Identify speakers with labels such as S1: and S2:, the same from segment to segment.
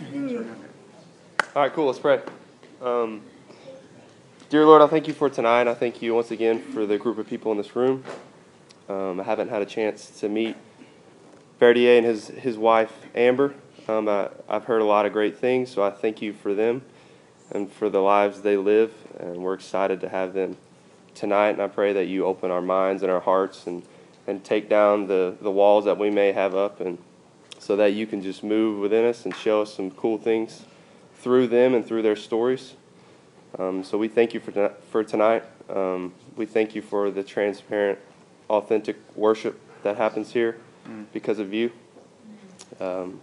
S1: All right, cool. Let's pray. Um, dear Lord, I thank you for tonight. I thank you once again for the group of people in this room. Um, I haven't had a chance to meet Verdier and his, his wife, Amber. Um, I, I've heard a lot of great things, so I thank you for them and for the lives they live. And we're excited to have them tonight. And I pray that you open our minds and our hearts and, and take down the, the walls that we may have up and so that you can just move within us and show us some cool things through them and through their stories. Um, so we thank you for, for tonight. Um, we thank you for the transparent, authentic worship that happens here mm. because of you. Um,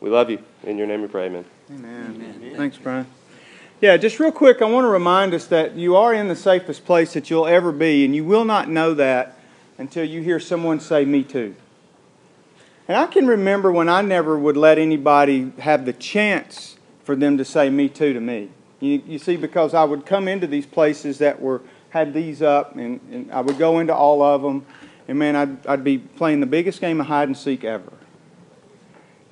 S1: we love you. In your name we pray, amen.
S2: Amen. amen. Thanks, Brian. Yeah, just real quick, I want to remind us that you are in the safest place that you'll ever be, and you will not know that until you hear someone say, Me too. And I can remember when I never would let anybody have the chance for them to say me too to me. You, you see, because I would come into these places that were had these up, and, and I would go into all of them, and man, I'd, I'd be playing the biggest game of hide and seek ever.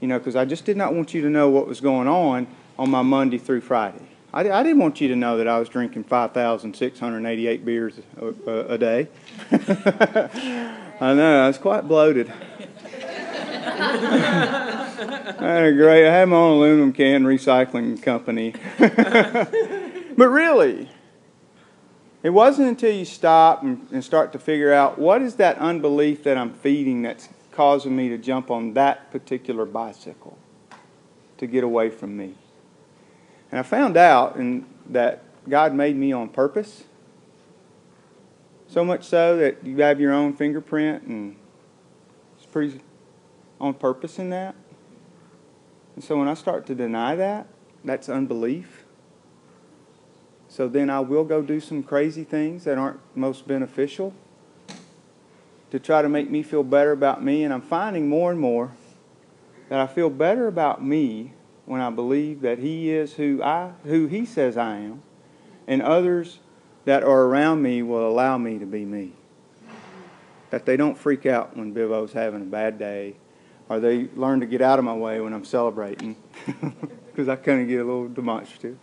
S2: You know, because I just did not want you to know what was going on on my Monday through Friday. I, I didn't want you to know that I was drinking 5,688 beers a, a, a day. I know, I was quite bloated. Great, I had my own aluminum can recycling company. but really, it wasn't until you stop and, and start to figure out what is that unbelief that I'm feeding that's causing me to jump on that particular bicycle to get away from me. And I found out in, that God made me on purpose. So much so that you have your own fingerprint, and it's pretty on purpose in that. And so when I start to deny that, that's unbelief. So then I will go do some crazy things that aren't most beneficial to try to make me feel better about me. And I'm finding more and more that I feel better about me when I believe that He is who I who He says I am, and others that are around me will allow me to be me. That they don't freak out when Bivo's having a bad day or they learn to get out of my way when I'm celebrating because I kind of get a little demonstrative.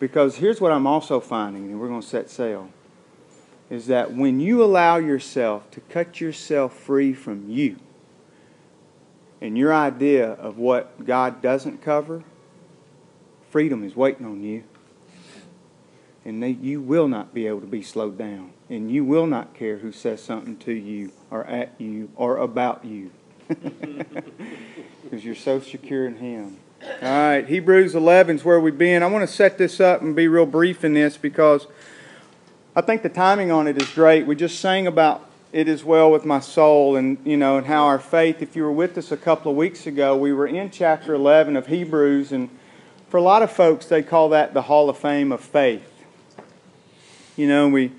S2: Because here's what I'm also finding, and we're going to set sail, is that when you allow yourself to cut yourself free from you and your idea of what God doesn't cover, freedom is waiting on you. And they, you will not be able to be slowed down. And you will not care who says something to you or at you or about you because you're so secure in Him. All right, Hebrews 11 is where we've been. I want to set this up and be real brief in this because I think the timing on it is great. We just sang about it as well with my soul and you know and how our faith if you were with us a couple of weeks ago we were in chapter 11 of hebrews and for a lot of folks they call that the hall of fame of faith you know we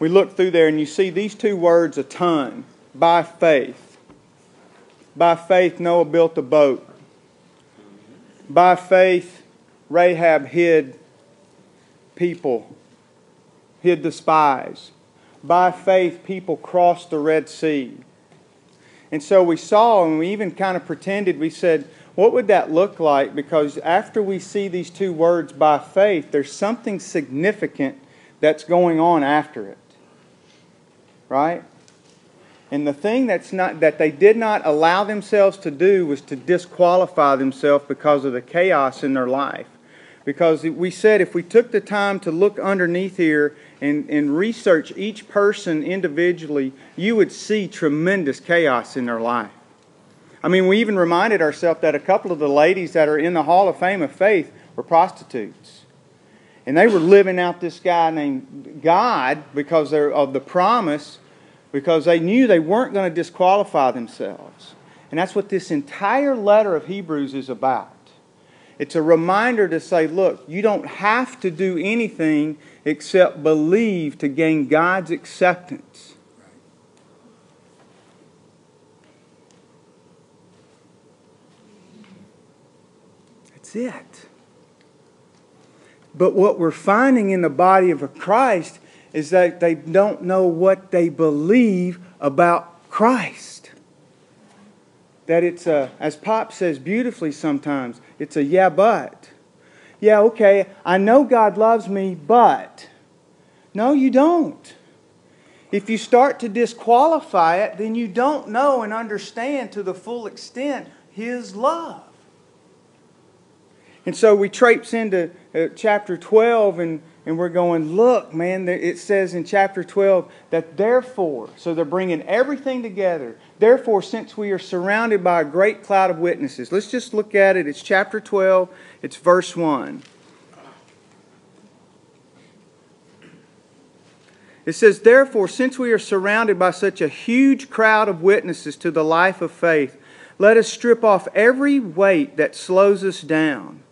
S2: we look through there and you see these two words a ton by faith by faith, Noah built a boat. By faith, Rahab hid people, hid the spies. By faith, people crossed the Red Sea. And so we saw, and we even kind of pretended, we said, what would that look like? Because after we see these two words by faith, there's something significant that's going on after it. Right? And the thing that's not, that they did not allow themselves to do was to disqualify themselves because of the chaos in their life. Because we said if we took the time to look underneath here and, and research each person individually, you would see tremendous chaos in their life. I mean, we even reminded ourselves that a couple of the ladies that are in the Hall of Fame of Faith were prostitutes. And they were living out this guy named God because of the promise because they knew they weren't going to disqualify themselves. And that's what this entire letter of Hebrews is about. It's a reminder to say, look, you don't have to do anything except believe to gain God's acceptance. That's it. But what we're finding in the body of Christ is that they don't know what they believe about Christ. that it's a, as Pop says beautifully sometimes, it's a yeah, but. Yeah, okay, I know God loves me, but. No, you don't. If you start to disqualify it, then you don't know and understand to the full extent His love. And so we traipse into uh, chapter 12 and, and we're going, look, man, it says in chapter 12 that therefore, so they're bringing everything together. Therefore, since we are surrounded by a great cloud of witnesses, let's just look at it. It's chapter 12, it's verse 1. It says, Therefore, since we are surrounded by such a huge crowd of witnesses to the life of faith, let us strip off every weight that slows us down,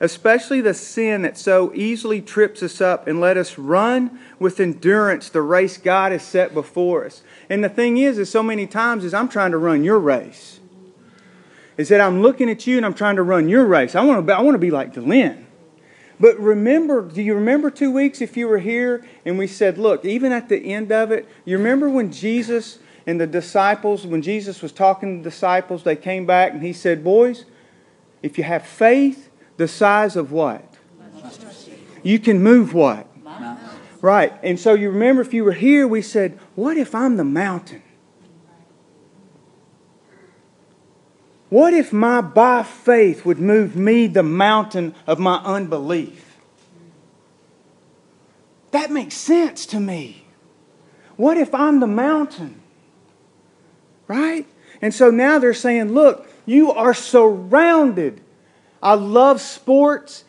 S2: especially the sin that so easily trips us up, and let us run with endurance the race God has set before us. And the thing is, is so many times is I'm trying to run your race. Is that I'm looking at you and I'm trying to run your race. I want to be, I want to be like Delin. But remember, do you remember two weeks if you were here and we said, look, even at the end of it, you remember when Jesus and the disciples, when Jesus was talking to the disciples, they came back and he said, boys, if you have faith the size of what? You can move what? Right. And so you remember if you were here, we said, what if I'm the mountain? What if my by faith would move me the mountain of my unbelief? That makes sense to me. What if I'm the mountain? Right? And so now they're saying, look, you are surrounded. I love sports.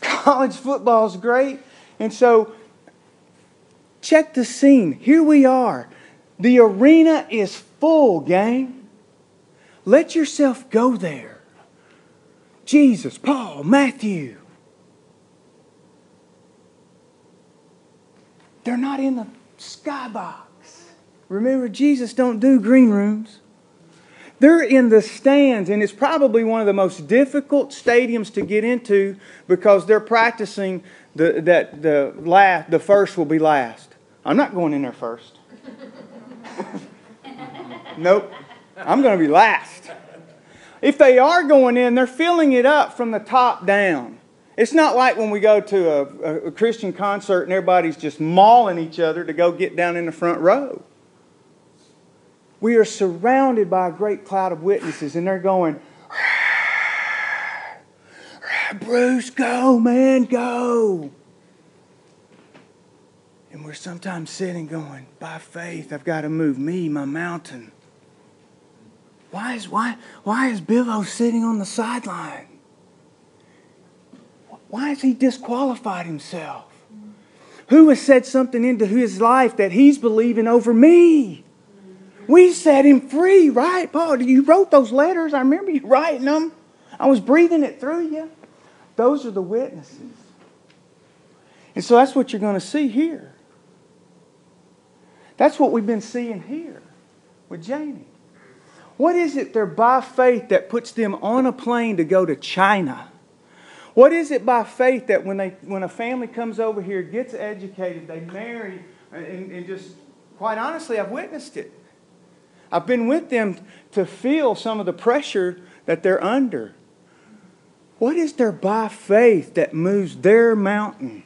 S2: College football is great. And so check the scene. Here we are. The arena is full, gang. Let yourself go there. Jesus, Paul, Matthew. They're not in the skybox. Remember, Jesus don't do green rooms. They're in the stands, and it's probably one of the most difficult stadiums to get into because they're practicing the, that the last, the first will be last. I'm not going in there first. nope. I'm going to be last. If they are going in, they're filling it up from the top down. It's not like when we go to a, a, Christian concert and everybody's just mauling each other to go get down in the front row. We are surrounded by a great cloud of witnesses, and they're going, Bruce, go, man, go. And we're sometimes sitting going, by faith, I've got to move me, my mountain. Why is, why, why is Bivo sitting on the sideline? Why has he disqualified himself? Who has said something into his life that he's believing over me? We set him free, right? Paul, you wrote those letters. I remember you writing them. I was breathing it through you. Those are the witnesses. And so that's what you're going to see here. That's what we've been seeing here with Jamie. What is it they're by faith that puts them on a plane to go to China? What is it by faith that when, they, when a family comes over here, gets educated, they marry, and, and just, quite honestly, I've witnessed it. I've been with them to feel some of the pressure that they're under. What is there by faith that moves their mountain?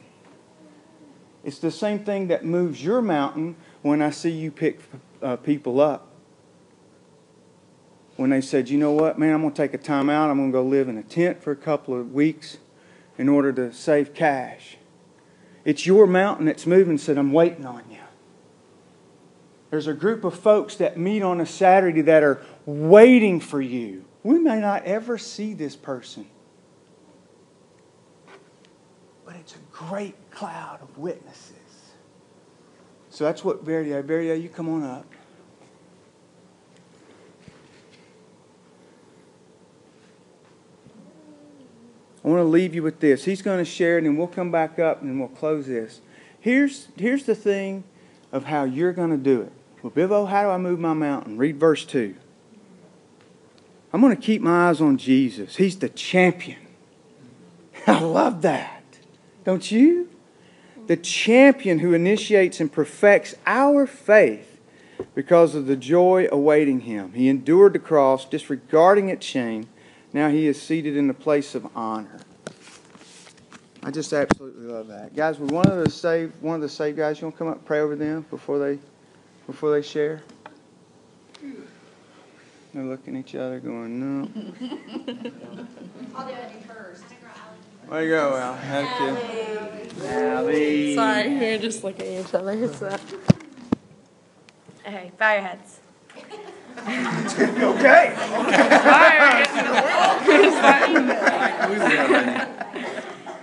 S2: It's the same thing that moves your mountain when I see you pick uh, people up when they said, you know what, man, I'm going to take a time out. I'm going to go live in a tent for a couple of weeks in order to save cash. It's your mountain that's moving, said, I'm waiting on you. There's a group of folks that meet on a Saturday that are waiting for you. We may not ever see this person, but it's a great cloud of witnesses. So that's what Verdi. Verdi, you come on up. I want to leave you with this. He's going to share it, and we'll come back up and we'll close this. Here's, here's the thing of how you're going to do it. Well, Bivo, how do I move my mountain? Read verse 2. I'm going to keep my eyes on Jesus. He's the champion. I love that. Don't you? The champion who initiates and perfects our faith. because of the joy awaiting him. He endured the cross, disregarding its shame. Now he is seated in the place of honor. I just absolutely love that. Guys, we one of the save one of the saved guys, you want to come up and pray over them before they before they share? They're looking at each other going, no.
S3: I'll do it first.
S2: There you go, Al. That's it.
S3: Sorry, we are just looking at each other. So. Okay, bow your heads.
S2: Okay.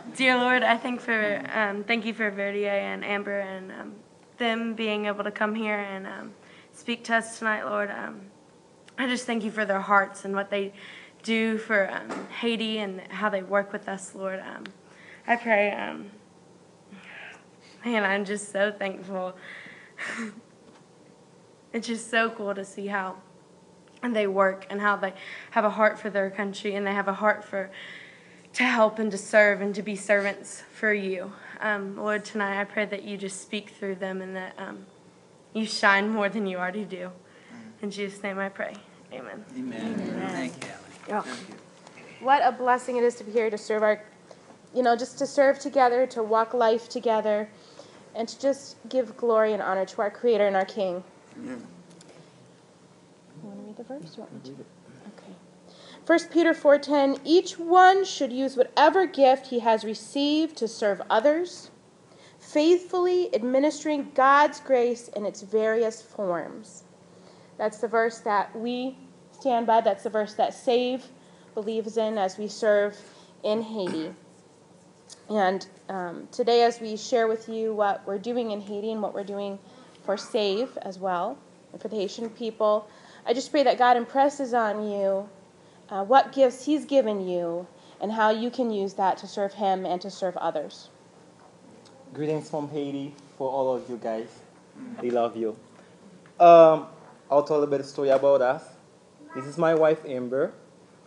S3: Dear Lord, I thank for um, thank you for Verdier and Amber and um, them being able to come here and um, speak to us tonight, Lord. Um, I just thank you for their hearts and what they do for um, Haiti and how they work with us, Lord. Um, I pray, um, man, I'm just so thankful. it's just so cool to see how and they work and how they have a heart for their country and they have a heart for to help and to serve and to be servants for you. Um, Lord, tonight I pray that you just speak through them and that um, you shine more than you already do. In Jesus' name I pray. Amen.
S4: Amen. Thank you, Ally.
S5: Oh. What a blessing it is to be here to serve our, you know, just to serve together, to walk life together, and to just give glory and honor to our Creator and our King. You want to read the verse? You want me to? Okay. 1 Peter 4:10 Each one should use whatever gift he has received to serve others, faithfully administering God's grace in its various forms. That's the verse that we stand by. That's the verse that Save believes in as we serve in Haiti. And um, today, as we share with you what we're doing in Haiti and what we're doing for Save as well, and for the Haitian people, I just pray that God impresses on you uh, what gifts He's given you and how you can use that to serve Him and to serve others.
S6: Greetings from Haiti for all of you guys. We love you. Um, I'll tell a little bit of story about us. This is my wife Amber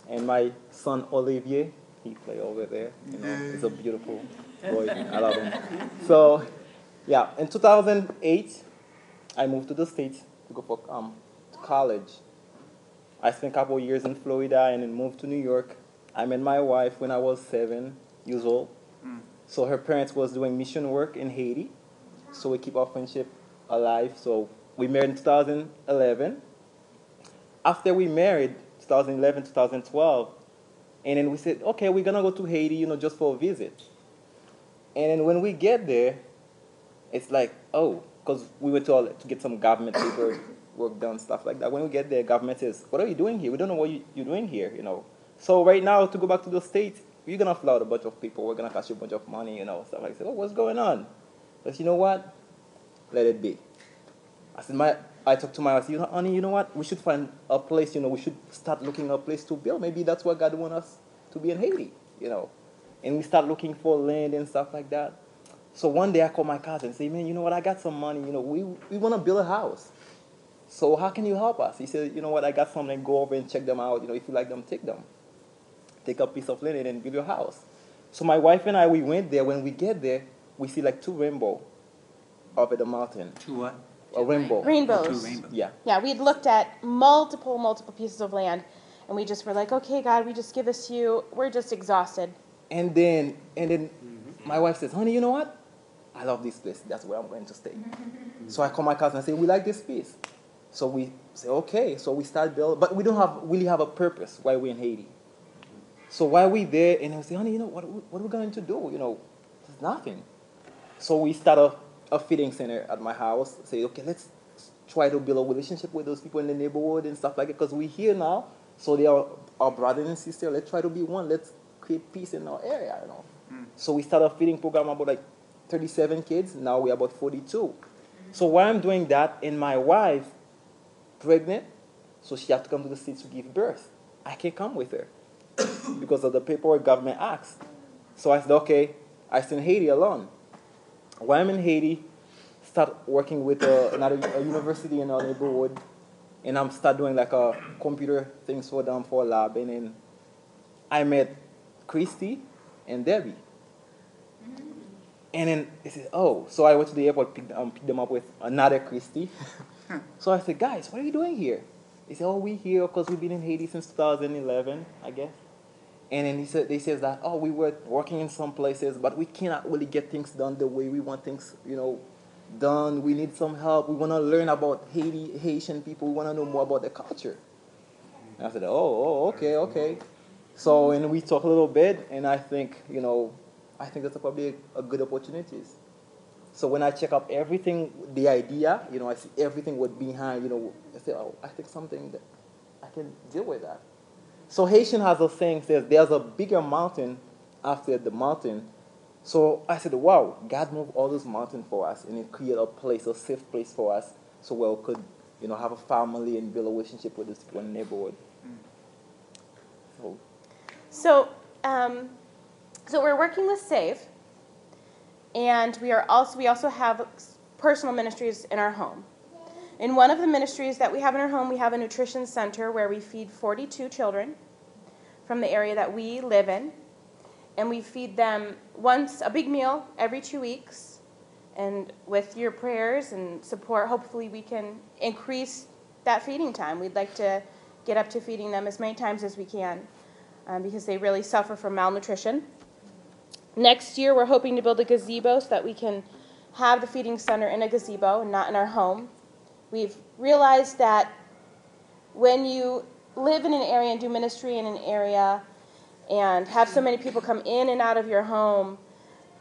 S6: and my son Olivier. He play over there. You know, he's a beautiful boy. I love him. So, yeah, in 2008, I moved to the States to go for um, to college. I spent a couple of years in Florida and then moved to New York. I met my wife when I was seven years old. Mm. So her parents was doing mission work in Haiti. So we keep our friendship alive. So we married in 2011. After we married, 2011, 2012, and then we said, okay, we're gonna go to Haiti, you know, just for a visit. And then when we get there, it's like, oh, because we went to, all, to get some government paper work done, stuff like that. When we get there, government says, what are you doing here? We don't know what you, you're doing here, you know. So right now, to go back to the States, you're gonna fill out a bunch of people. We're gonna cost you a bunch of money, you know, stuff like that. Oh, what's going on? But you know what? Let it be. I said, my, I talked to my wife, you know, honey, you know what? We should find a place, you know, we should start looking a place to build. Maybe that's why God wants us to be in Haiti, you know. And we start looking for land and stuff like that. So one day I called my cousin and say, man, you know what? I got some money, you know, we, we want to build a house. So how can you help us? He said, you know what? I got something. Go over and check them out. You know, if you like them, take them. Take a piece of land and build your house. So my wife and I, we went there. When we get there, we see like two rainbow up at the mountain.
S4: Two what?
S6: A rainbow.
S4: Two
S5: Rainbows.
S4: rainbows.
S6: Yeah.
S5: Yeah, we had looked at multiple, multiple pieces of land, and we just were like, okay, God, we just give this to you. We're just exhausted.
S6: And then, and then mm-hmm. my wife says, honey, you know what? I love this place. That's where I'm going to stay. so I call my cousin and say, we like this place. So we say, okay. So we start building, but we don't have really have a purpose why we're in Haiti. So while we there, and I say, honey, you know what? What are we going to do? You know, there's nothing. So we start a, a feeding center at my house. Say, okay, let's try to build a relationship with those people in the neighborhood and stuff like that. Because we're here now, so they are our brother and sister. Let's try to be one. Let's create peace in our area. You know. Hmm. So we started a feeding program about like 37 kids. Now we're about 42. So while I'm doing that, and my wife pregnant, so she had to come to the states to give birth. I can't come with her because of the paperwork government asks. So I said, okay, I in Haiti alone. While I'm in Haiti, start working with uh, another a university in our neighborhood, and I'm start doing like a computer things for them for a lab, and then I met Christy and Debbie. And then they said, oh, so I went to the airport, picked, um, picked them up with another Christy So I said, guys, what are you doing here? They said, oh, we here because we've been in Haiti since 2011, I guess. And then he said, they says that, oh, we were working in some places, but we cannot really get things done the way we want things, you know, done. We need some help. We want to learn about Haiti, Haitian people. We want to know more about the culture. And I said, oh, oh, okay, okay. So, and we talk a little bit, and I think, you know, I think that's probably a, a good opportunities. So when I check up everything, the idea, you know, I see everything what behind, you know, I say, oh, I think something that I can deal with that. So Haitian has a saying says there's a bigger mountain after the mountain. So I said, wow, God moved all those mountains for us and it created a place, a safe place for us, so we could, you know, have a family and build a relationship with this one neighborhood. So
S5: So, um, so we're working with Save, and we are also we also have personal ministries in our home. In one of the ministries that we have in our home, we have a nutrition center where we feed 42 children from the area that we live in, and we feed them once a big meal every two weeks. And with your prayers and support, hopefully we can increase that feeding time. We'd like to get up to feeding them as many times as we can um, because they really suffer from malnutrition. Next year, we're hoping to build a gazebo so that we can have the feeding center in a gazebo and not in our home. We've realized that when you live in an area and do ministry in an area and have so many people come in and out of your home,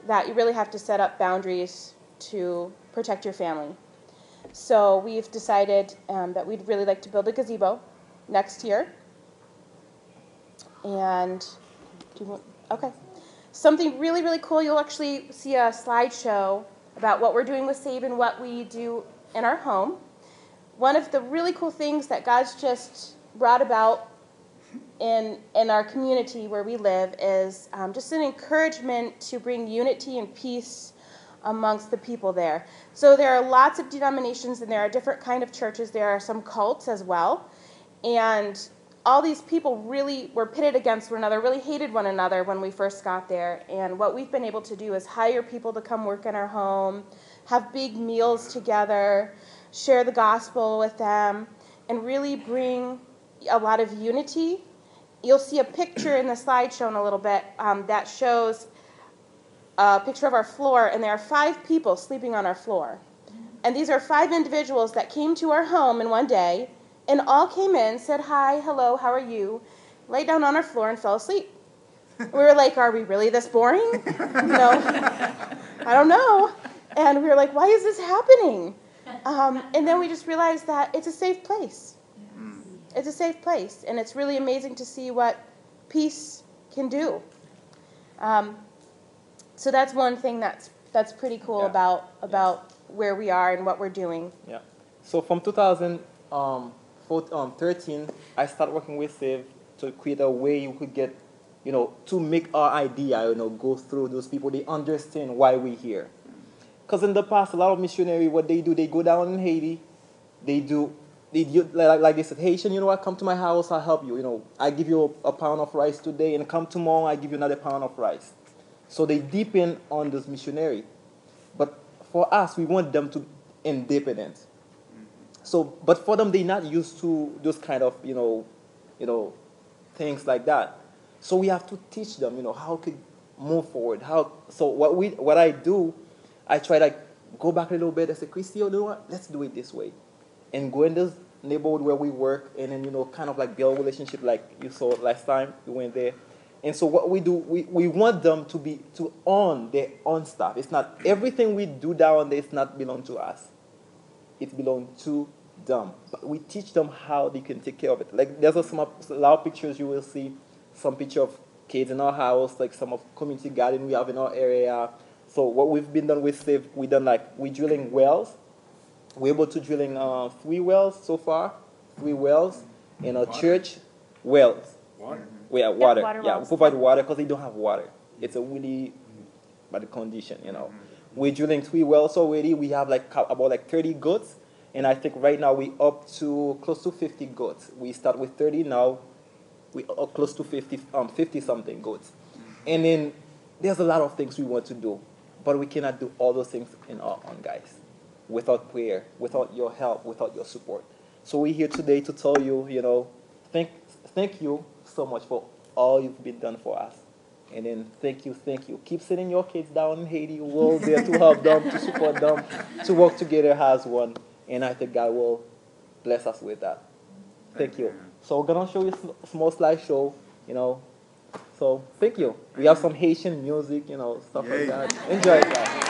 S5: that you really have to set up boundaries to protect your family. So we've decided um, that we'd really like to build a gazebo next year. And do you want, okay. Something really, really cool. You'll actually see a slideshow about what we're doing with Save and what we do in our home. One of the really cool things that God's just brought about in in our community where we live is um, just an encouragement to bring unity and peace amongst the people there. So there are lots of denominations and there are different kind of churches. There are some cults as well, and all these people really were pitted against one another, really hated one another when we first got there. And what we've been able to do is hire people to come work in our home, have big meals together, share the gospel with them, and really bring a lot of unity. You'll see a picture in the slideshow in a little bit um, that shows a picture of our floor, and there are five people sleeping on our floor. And these are five individuals that came to our home in one day and all came in, said hi, hello, how are you, laid down on our floor and fell asleep. We were like, are we really this boring? You know, I don't know. And we were like, why is this happening? Um, and then we just realized that it's a safe place. It's a safe place, and it's really amazing to see what peace can do. Um, so that's one thing that's that's pretty cool
S6: Yeah.
S5: about about where we are and what we're doing.
S6: Yeah. So from 2013, um, um, 13, I started working with Save to create a way you could get, you know, to make our idea, you know, go through those people. They understand why we're here. Because in the past, a lot of missionary, what they do, they go down in Haiti, they do, they do, like, like they said, Haitian, you know what, come to my house, I'll help you. You know, I give you a, a pound of rice today, and come tomorrow, I give you another pound of rice. So they deepen on this missionary. But for us, we want them to independent. So, but for them, they're not used to those kind of, you know, you know, things like that. So we have to teach them, you know, how to move forward. How so what we what I do, I try to go back a little bit. I say, Christy, you know what? Let's do it this way, and go in this neighborhood where we work, and then you know, kind of like build relationship like you saw last time we went there. And so what we do, we, we want them to be to own their own stuff. It's not everything we do down there. It's not belong to us. It belongs to them. But we teach them how they can take care of it. Like there's a, some of- a lot of pictures you will see, some picture of kids in our house, like some of community garden we have in our area. So what we've been done with Save, we done like we drilling wells. We're able to drilling uh, three wells so far, three wells in a church wells.
S7: Water.
S6: We have water.
S5: water
S6: yeah, we provide water because they don't have water. It's a really bad condition, you know we're drilling three wells already. We have like about like 30 goats, and I think right now we up to close to 50 goats. We start with 30 now, we are close to 50, um, 50 something goats, mm-hmm. and then there's a lot of things we want to do, but we cannot do all those things in our own, guys,
S8: without prayer, without your help, without your support. So we're here today to tell you, you know, thank thank you so much for all you've been done for us. And then thank you, thank you. Keep sending your kids down in Haiti. We're there to help them, to support them, to work together as one. And I think God will bless us with that. Thank you. So we're gonna show you a small slideshow, you know. So thank you. We have some Haitian music, you know, stuff Yay. like that. Enjoy guys.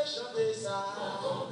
S9: les chanter, chanter ça. Faut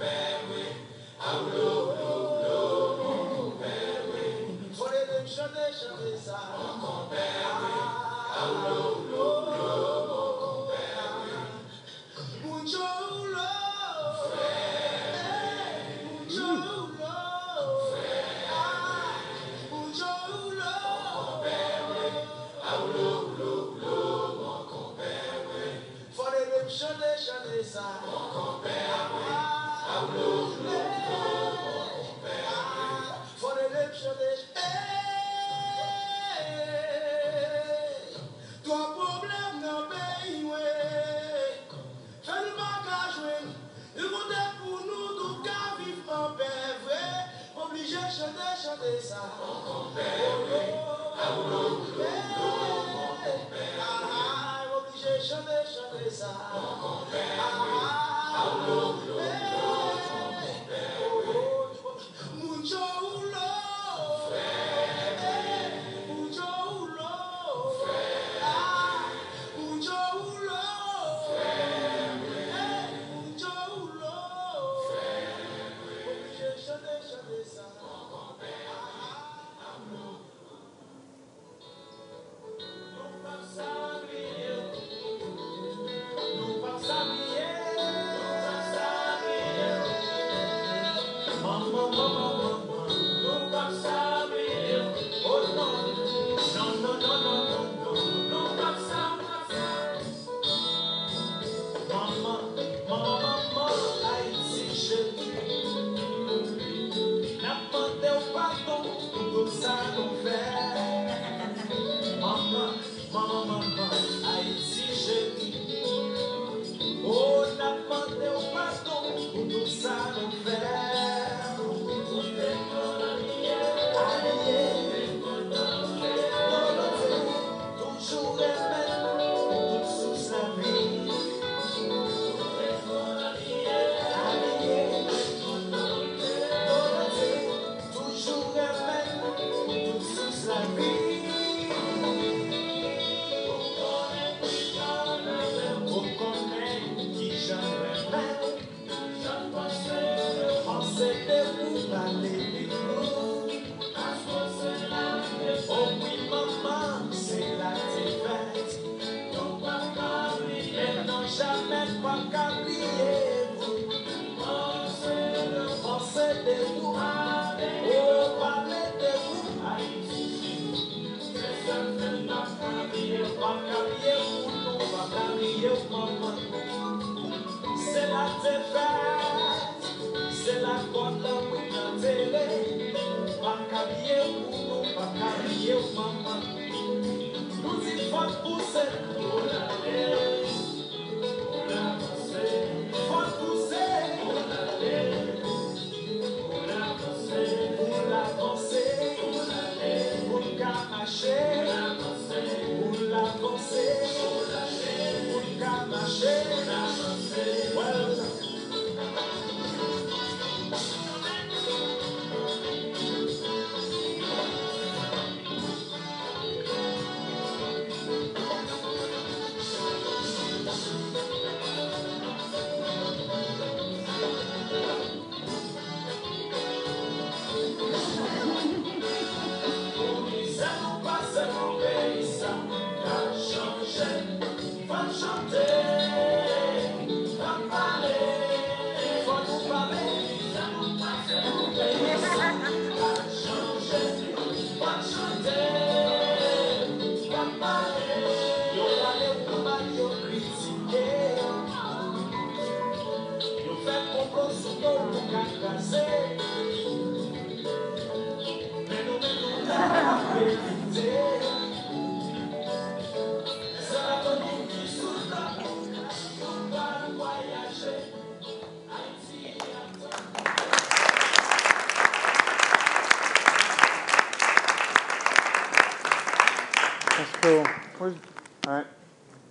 S9: C'est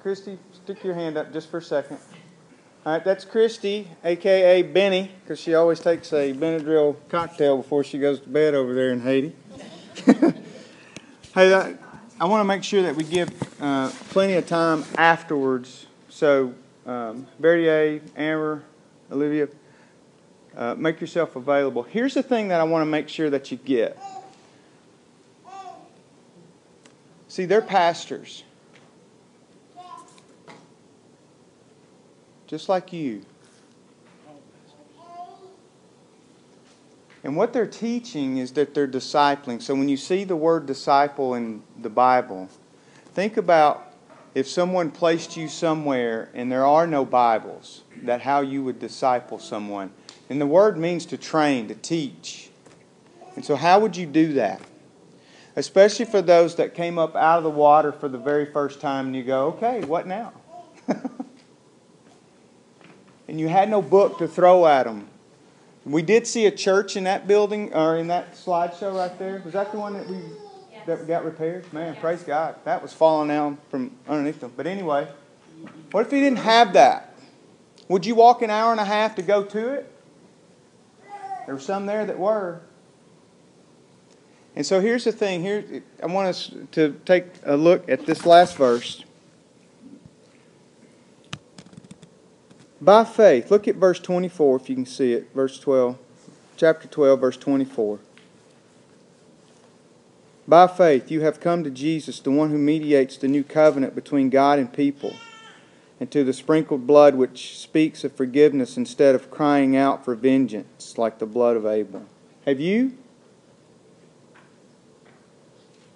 S2: Christy, stick your hand up just for a second. All right, that's Christy, aka Benny, because she always takes a Benadryl cocktail before she goes to bed over there in Haiti. hey, that, I want to make sure that we give uh, plenty of time afterwards. So, um, Verdier, Amber, Olivia, uh, make yourself available. Here's the thing that I want to make sure that you get. See, they're pastors. Just like you. And what they're teaching is that they're discipling. So when you see the word disciple in the Bible, think about if someone placed you somewhere and there are no Bibles, that how you would disciple someone. And the word means to train, to teach. And so, how would you do that? Especially for those that came up out of the water for the very first time and you go, okay, what now? and you had no book to throw at them. We did see a church in that building or in that slideshow right there. Was that the one that we that got repaired? Man, praise God. That was falling down from underneath them. But anyway, what if you didn't have that? Would you walk an hour and a half to go to it? There were some there that were. And so here's the thing. Here, I want us to take a look at this last verse. By faith, look at verse 24 if you can see it. Verse 12, chapter 12, verse 24. By faith, you have come to Jesus, the one who mediates the new covenant between God and people, and to the sprinkled blood which speaks of forgiveness instead of crying out for vengeance like the blood of Abel. Have you?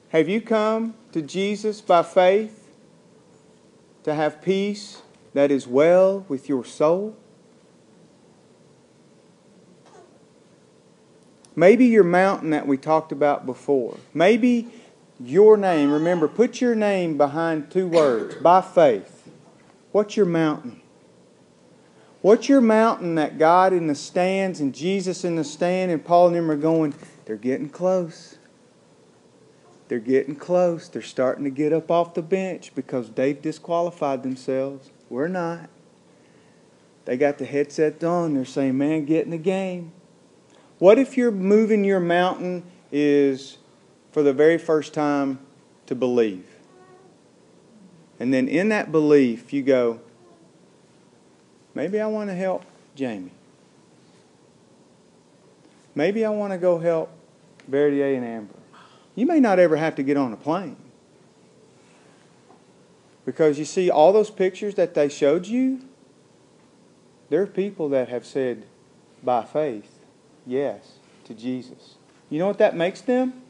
S2: Have you come to Jesus by faith to have peace that is well with your soul? Maybe your mountain that we talked about before. Maybe your name. Remember, put your name behind two words by faith. What's your mountain? What's your mountain that God in the stands and Jesus in the stand and Paul and them are going, they're getting close. They're getting close. They're starting to get up off the bench because they've disqualified themselves. We're not. They got the headsets on. They're saying, man, get in the game. What if you're moving your mountain is for the very first time to believe? And then in that belief, you go, maybe I want to help Jamie. Maybe I want to go help Verdier and Amber. You may not ever have to get on a plane. Because you see, all those pictures that they showed you, there are people that have said by faith yes to Jesus. You know what that makes them?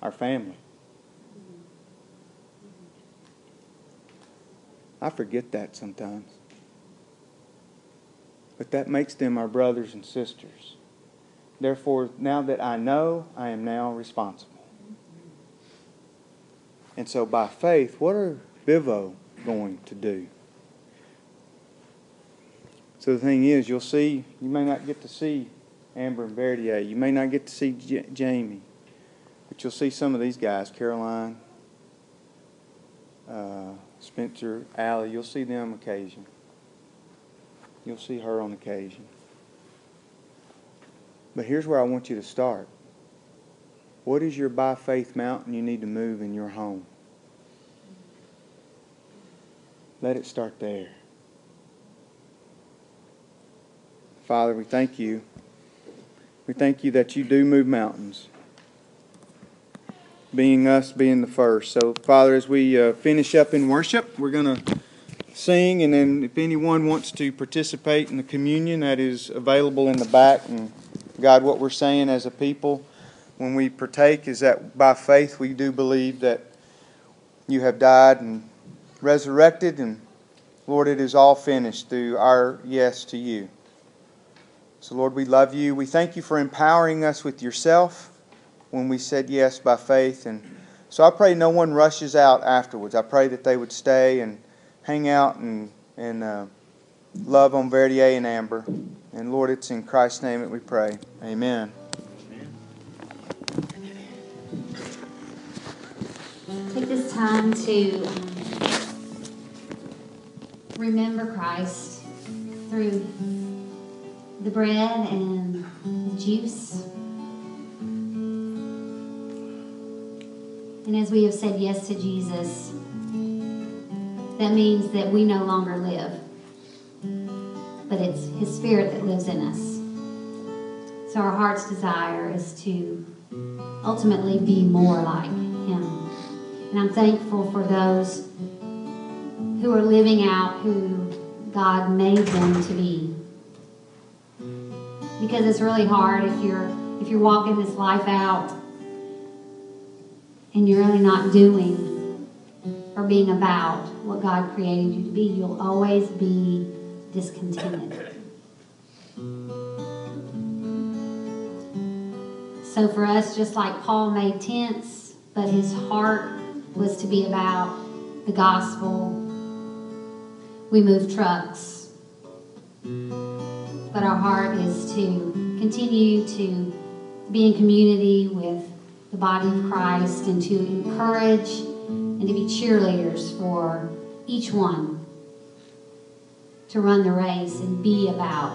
S2: Our family. I forget that sometimes. But that makes them our brothers and sisters. Therefore, now that I know, I am now responsible. And so, by faith, what are Bivo going to do? So, the thing is, you'll see, you may not get to see Amber and Verdier. You may not get to see J- Jamie. But you'll see some of these guys Caroline, uh, Spencer, Allie. You'll see them occasion. You'll see her on occasion. But here's where I want you to start. What is your by faith mountain you need to move in your home? Let it start there. Father, we thank you. We thank you that you do move mountains, being us being the first. So, Father, as we uh, finish up in worship, we're going to sing, and then if anyone wants to participate in the communion, that is available in the back. And God, what we're saying as a people when we partake is that by faith we do believe that you have died and resurrected, and Lord, it is all finished through our yes to you. So, Lord, we love you. We thank you for empowering us with yourself when we said yes by faith. And so I pray no one rushes out afterwards. I pray that they would stay and hang out and, and uh, love on Verdier and Amber. And Lord, it's in Christ's name that we pray. Amen.
S4: Take this time to um, remember Christ through the bread and the juice. And as we have said yes to Jesus, that means that we no longer live, but it's His Spirit that lives in us. So our heart's desire is to ultimately be more like Him. And I'm thankful for those who are living out who God made them to be. Because it's really hard if you're if you're walking this life out and you're really not doing or being about what God created you to be, you'll always be discontented. So for us, just like Paul made tents, but his heart was to be about the gospel. We move trucks, but our heart is to continue to be in community with the body of Christ and to encourage and to be cheerleaders for each one to run the race and be about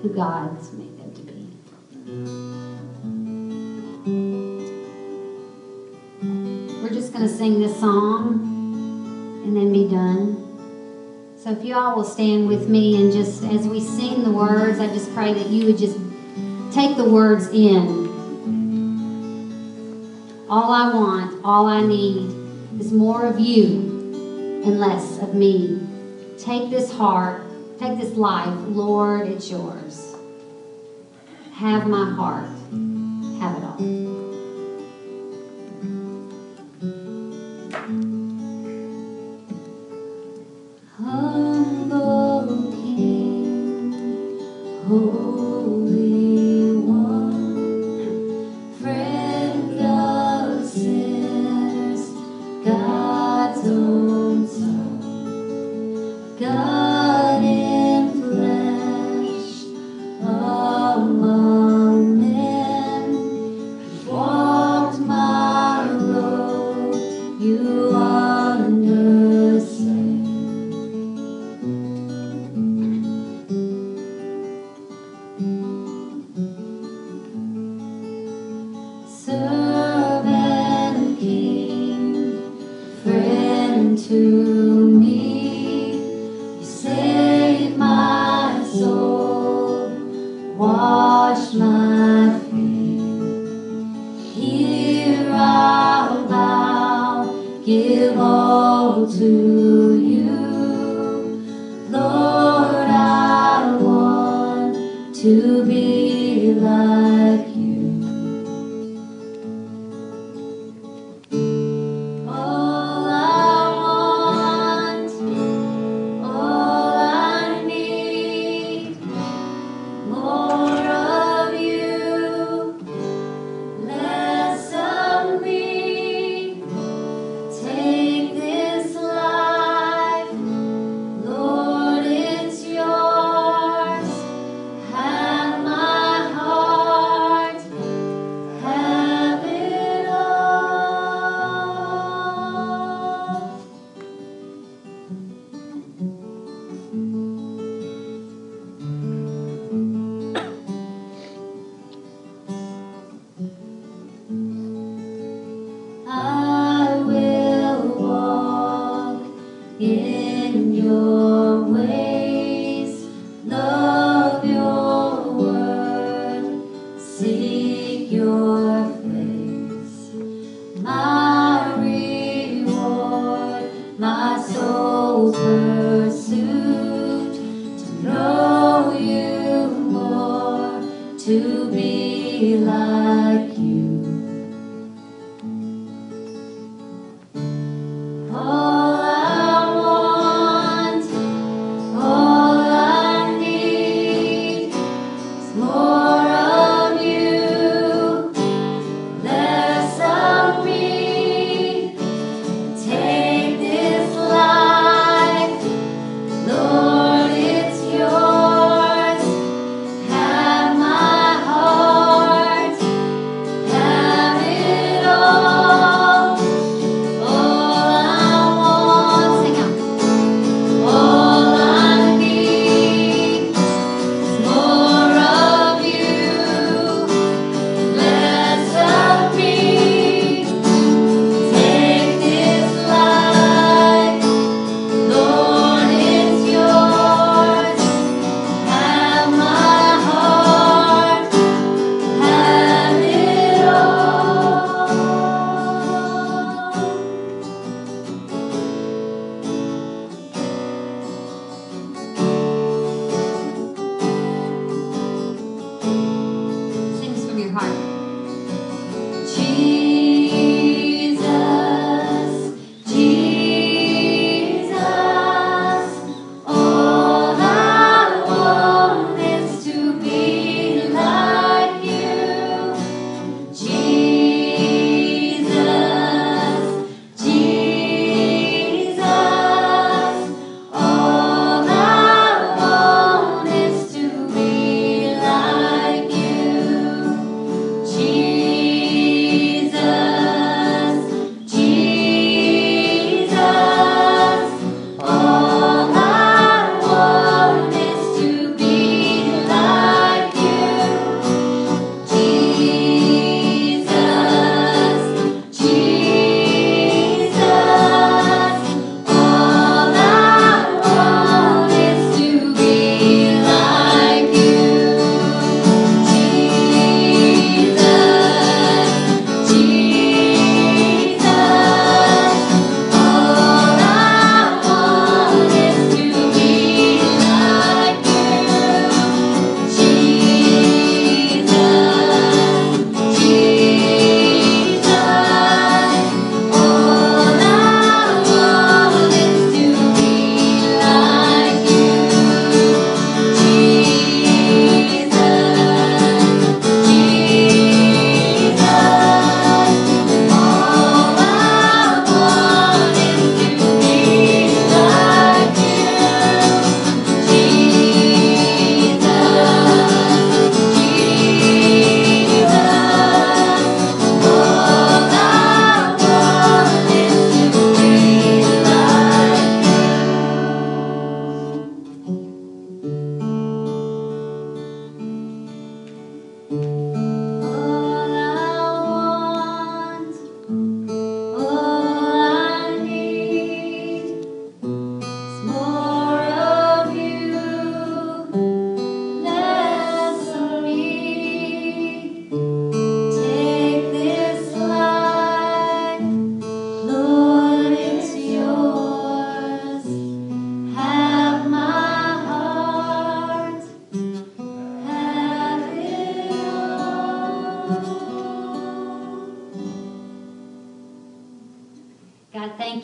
S4: who God's made them to be. Going to sing this song and then be done. So if you all will stand with me and just as we sing the words, I just pray that you would just take the words in. All I want, all I need is more of you and less of me. Take this heart, take this life, Lord, it's yours. Have my heart, have it all.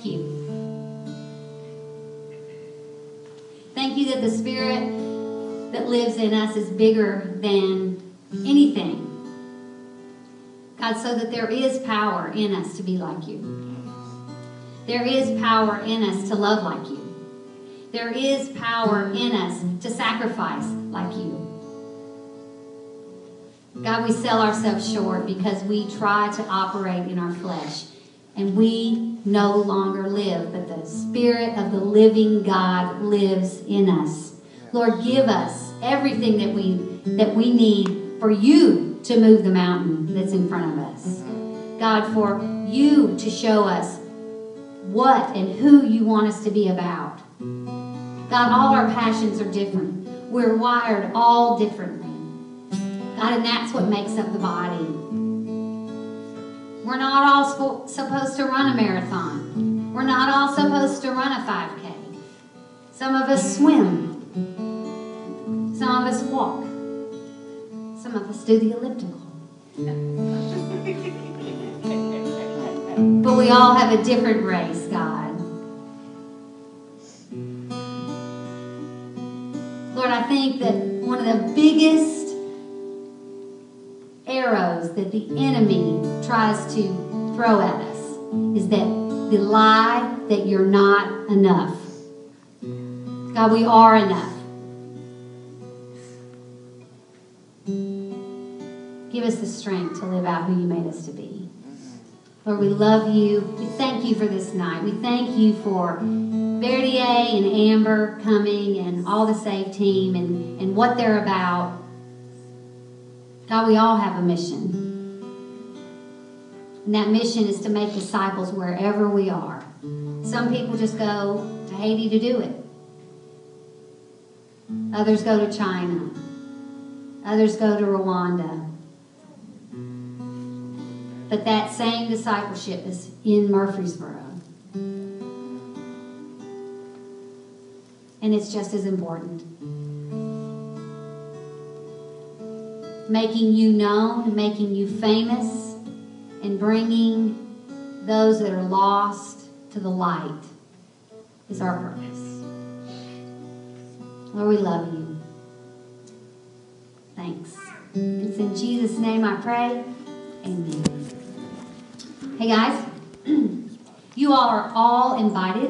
S4: Thank you. Thank you that the Spirit that lives in us is bigger than anything. God, so that there is power in us to be like you. There is power in us to love like you. There is power in us to sacrifice like you. God, we sell ourselves short because we try to operate in our flesh. And we no longer live, but the Spirit of the living God lives in us. Lord, give us everything that we that we need for you to move the mountain that's in front of us. God, for you to show us what and who you want us to be about. God, all our passions are different. We're wired all differently. God, and that's what makes up the body. We're not all supposed to run a marathon. We're not all supposed to run a 5K. Some of us swim. Some of us walk. Some of us do the elliptical. But we all have a different race, God. Lord, I think that one of the biggest that the enemy tries to throw at us is that the lie that you're not enough. God, we are enough. Give us the strength to live out who you made us to be. Lord, we love you. We thank you for this night. We thank you for Verdier and Amber coming and all the SAVE team and, and what they're about. God, we all have a mission. And that mission is to make disciples wherever we are. Some people just go to Haiti to do it. Others go to China. Others go to Rwanda. But that same discipleship is in Murfreesboro. And it's just as important. Making you known, making you famous, and bringing those that are lost to the light is our purpose. Lord, we love you. Thanks. It's in Jesus' name I pray. Amen. Hey guys, you all are all invited